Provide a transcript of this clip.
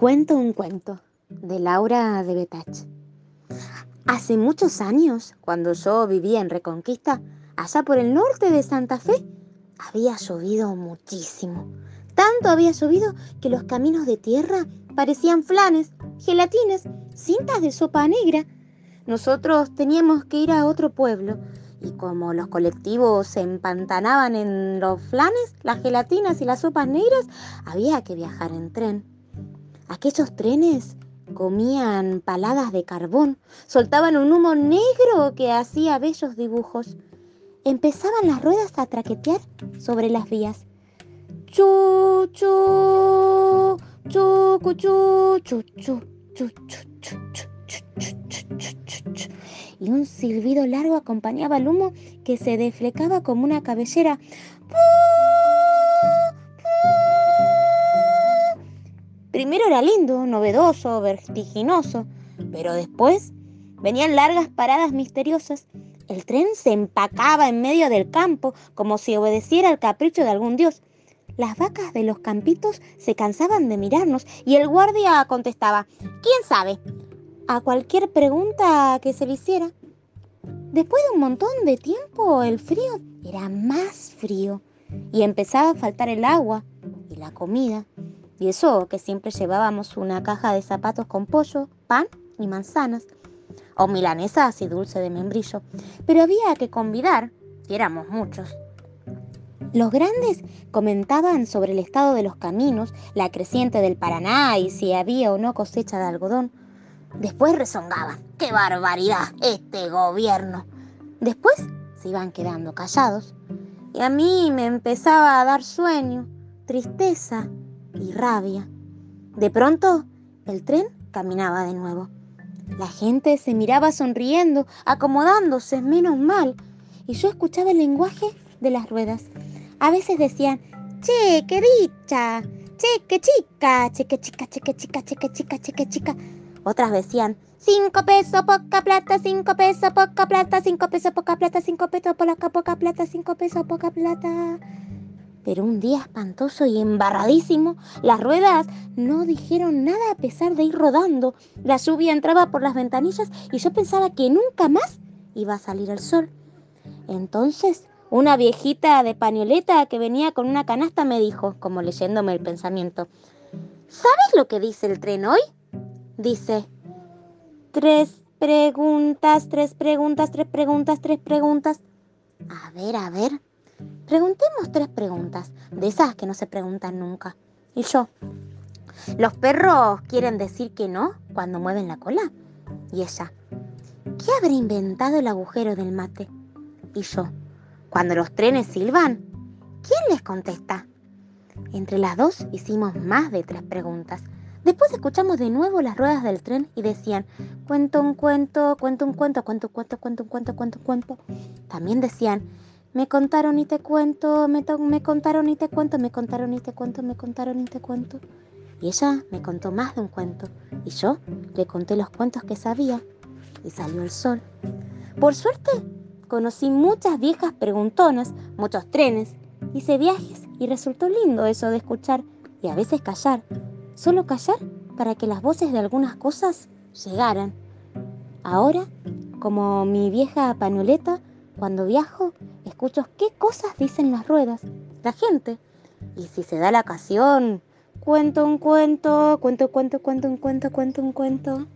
Cuento un cuento de Laura de Betach. Hace muchos años, cuando yo vivía en Reconquista, allá por el norte de Santa Fe, había llovido muchísimo. Tanto había llovido que los caminos de tierra parecían flanes, gelatines, cintas de sopa negra. Nosotros teníamos que ir a otro pueblo y como los colectivos se empantanaban en los flanes, las gelatinas y las sopas negras, había que viajar en tren. Aquellos trenes comían paladas de carbón, soltaban un humo negro que hacía bellos dibujos. Empezaban las ruedas a traquetear sobre las vías. Chu, chu, chu, chu, chu, chu, chu, chu, chu, y un silbido largo acompañaba el humo que se deflecaba como una cabellera. Era lindo, novedoso, vertiginoso, pero después venían largas paradas misteriosas. El tren se empacaba en medio del campo como si obedeciera al capricho de algún dios. Las vacas de los campitos se cansaban de mirarnos y el guardia contestaba, ¿quién sabe? A cualquier pregunta que se le hiciera. Después de un montón de tiempo, el frío era más frío y empezaba a faltar el agua y la comida. Y eso que siempre llevábamos una caja de zapatos con pollo, pan y manzanas, o milanesas y dulce de membrillo. Pero había que convidar, y éramos muchos. Los grandes comentaban sobre el estado de los caminos, la creciente del Paraná y si había o no cosecha de algodón. Después rezongaban. ¡Qué barbaridad este gobierno! Después se iban quedando callados. Y a mí me empezaba a dar sueño, tristeza y rabia. De pronto, el tren caminaba de nuevo. La gente se miraba sonriendo, acomodándose, menos mal, y yo escuchaba el lenguaje de las ruedas. A veces decían, che, qué dicha, che, qué chica, che, qué chica, che, qué chica, che, qué chica, che, qué chica. Otras decían, cinco pesos, poca plata, cinco pesos, poca plata, cinco pesos, poca plata, cinco pesos, poca, poca plata, cinco pesos, poca plata. Pero un día espantoso y embarradísimo, las ruedas no dijeron nada a pesar de ir rodando. La lluvia entraba por las ventanillas y yo pensaba que nunca más iba a salir el sol. Entonces, una viejita de pañoleta que venía con una canasta me dijo, como leyéndome el pensamiento, ¿sabes lo que dice el tren hoy? Dice, tres preguntas, tres preguntas, tres preguntas, tres preguntas. A ver, a ver. Preguntemos tres preguntas, de esas que no se preguntan nunca. Y yo, ¿los perros quieren decir que no cuando mueven la cola? Y ella, ¿qué habrá inventado el agujero del mate? Y yo, cuando los trenes silban, ¿quién les contesta? Entre las dos hicimos más de tres preguntas. Después escuchamos de nuevo las ruedas del tren y decían, cuento un cuento, cuento un cuento, cuento un cuento, cuento un cuento, cuento un cuento. También decían, me contaron y te cuento, me, me contaron y te cuento, me contaron y te cuento, me contaron y te cuento. Y ella me contó más de un cuento. Y yo le conté los cuentos que sabía. Y salió el sol. Por suerte, conocí muchas viejas preguntonas, muchos trenes. Hice viajes y resultó lindo eso de escuchar y a veces callar. Solo callar para que las voces de algunas cosas llegaran. Ahora, como mi vieja panoleta, cuando viajo, escucho qué cosas dicen las ruedas, la gente. Y si se da la ocasión, cuento un cuento, cuento, cuento, cuento un cuento, cuento un cuento.